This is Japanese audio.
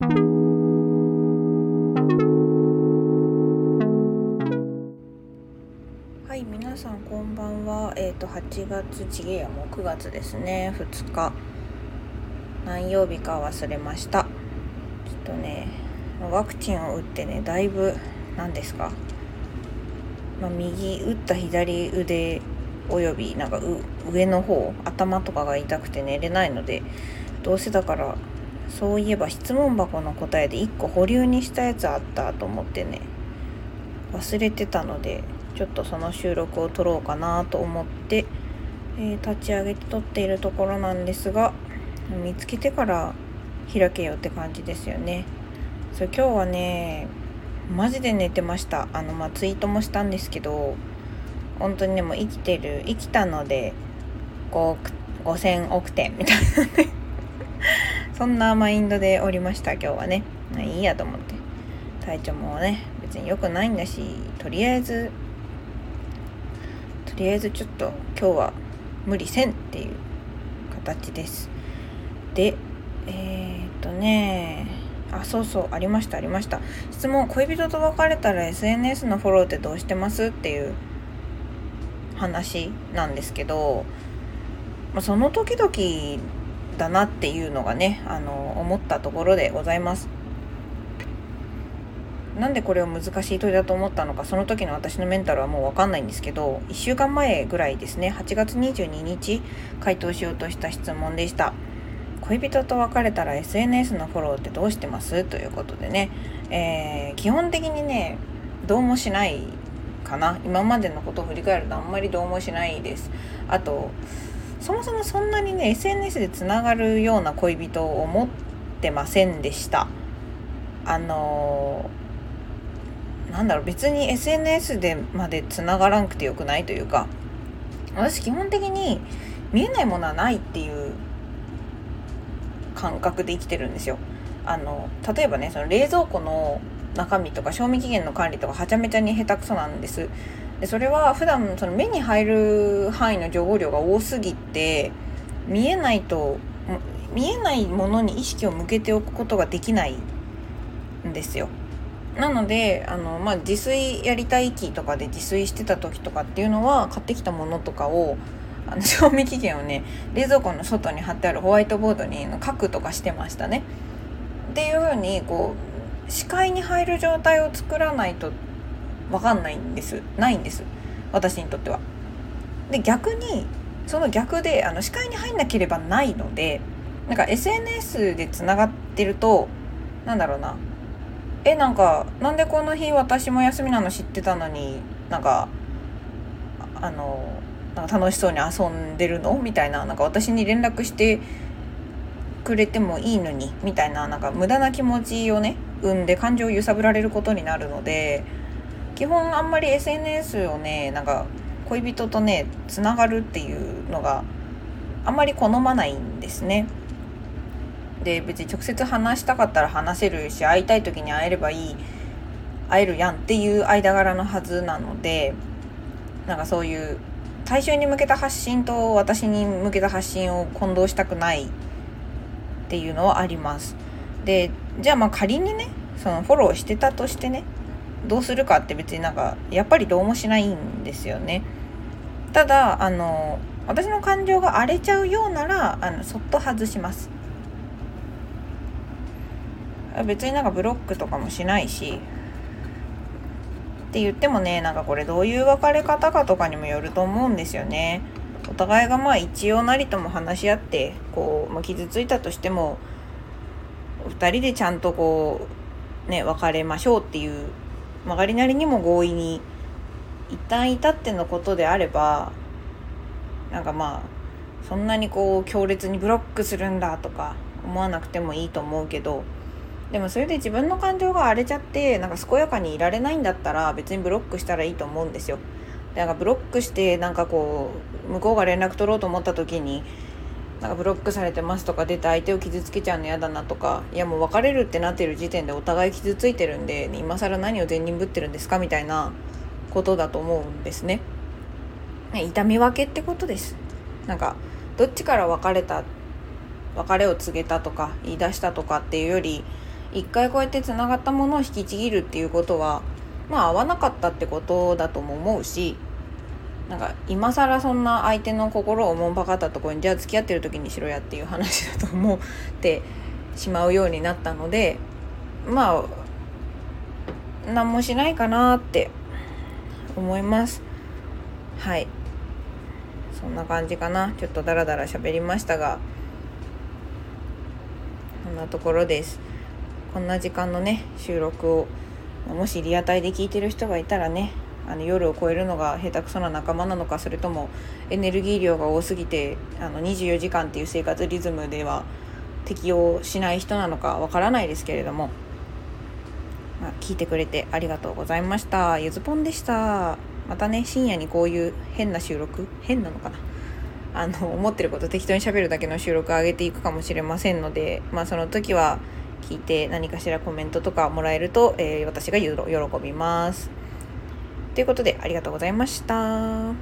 はい皆さんこんばんは。えっ、ー、と8月ちげえやもう9月ですね。2日。何曜日か忘れました。ちょっとねワクチンを打ってねだいぶ何ですか、まあ、右打った左腕およびなんか上の方頭とかが痛くて寝れないのでどうせだからそういえば質問箱の答えで1個保留にしたやつあったと思ってね。忘れてたのでちょっとその収録を撮ろうかなと思って、えー、立ち上げて撮っているところなんですが見つけてから開けようって感じですよね。そう今日はねマジで寝てました。あのまあツイートもしたんですけど本当にねも生きてる生きたので5億5000億点みたいなね。そんなマインドでおりました今日はね。いいやと思って。体調もね別に良くないんだしとりあえずとりあえずちょっと今日は無理せんっていう形です。でえー、っとねあそうそうありましたありました。質問恋人と別れたら SNS のフォローってどうしてますっていう話なんですけど、まあ、その時々だなっていうのがねあの思ったところでございます。なんでこれを難しい問いだと思ったのかその時の私のメンタルはもう分かんないんですけど1週間前ぐらいですね8月22日回答しようとした質問でした。恋人と別れたら SNS のフォローってどうしてます？ということでね、えー、基本的にねどうもしないかな。今までのことを振り返るとあんまりどうもしないです。あとそもそもそんなにね SNS でつながるような恋人を持ってませんでしたあのー、なんだろう別に SNS でまでつながらんくてよくないというか私基本的に見えないものはないっていう感覚で生きてるんですよ。あの例えばねその冷蔵庫の中身とか賞味期限の管理とかはちゃめちゃに下手くそなんです。でそれは普段その目に入る範囲の情報量が多すぎて見えないと見えないものに意識を向けておくことができないんですよ。なのであの、まあ、自炊やりたい機とかで自炊してた時とかっていうのは買ってきたものとかをあの 賞味期限をね冷蔵庫の外に貼ってあるホワイトボードに書くとかしてましたね。っていう風にこう視界に入る状態を作らないと分かんないんです。ないんです。私にとっては。で逆にその逆であの視界に入んなければないのでなんか SNS でつながってるとなんだろうな。えなんかなんでこの日私も休みなの知ってたのになんかあのなんか楽しそうに遊んでるの？みたいななんか私に連絡してくれてもいいのにみたいななんか無駄な気持ちをね生んで感情を揺さぶられることになるので基本あんまり SNS をねなんか恋人とねつながるっていうのがあんまり好まないんですね。で別に直接話したかったら話せるし会いたい時に会えればいい会えるやんっていう間柄のはずなのでなんかそういう大衆に向けた発信と私に向けた発信を混同したくないっていうのはあります。でじゃあまあ仮にねそのフォローしてたとしてねどうするかって別になんかやっぱりどうもしないんですよね。ただあの私の感情が荒れちゃうようならあのそっと外します。別になんかブロックとかもしないしって言ってもねなんかこれどういう別れ方かとかにもよると思うんですよね。お互いがまあ一応なりとも話し合ってこう、まあ、傷ついたとしても2人でちゃんとこうね別れましょうっていう曲がりなりにも合意に一旦至ってのことであればなんかまあそんなにこう強烈にブロックするんだとか思わなくてもいいと思うけどでもそれで自分の感情が荒れちゃってなんか健やかにいられないんだったら別にブロックしたらいいと思うんですよ。でなんかブロックしてなんかこう向こうが連絡取ろうと思った時になんかブロックされてますとか出て相手を傷つけちゃうの嫌だなとかいやもう別れるってなってる時点でお互い傷ついてるんで今更何を善人ぶってるんですかみたいなことだと思うんですね。ね痛み分けってことです。なんかどっちから別れた別れを告げたとか言い出したとかっていうより一回こうやってつながったものを引きちぎるっていうことはまあ合わなかったってことだとも思うしなんか今更そんな相手の心をおもんぱかったところにじゃあ付き合ってる時にしろやっていう話だと思ってしまうようになったので まあ何もしないかなって思います。はい。そんな感じかな。ちょっとダラダラ喋りましたがこんなところです。こんな時間のね収録をもしリアタイで聞いてる人がいたらねあの夜を超えるのが下手くそな仲間なのかそれともエネルギー量が多すぎてあの24時間っていう生活リズムでは適応しない人なのかわからないですけれども、まあ、聞いてくれてありがとうございました。ゆずぽんでした。またね深夜にこういう変な収録変なのかな。あの思ってること適当にしゃべるだけの収録上げていくかもしれませんのでまあその時は聞いて何かしらコメントとかもらえると、えー、私が喜びます。ということでありがとうございました。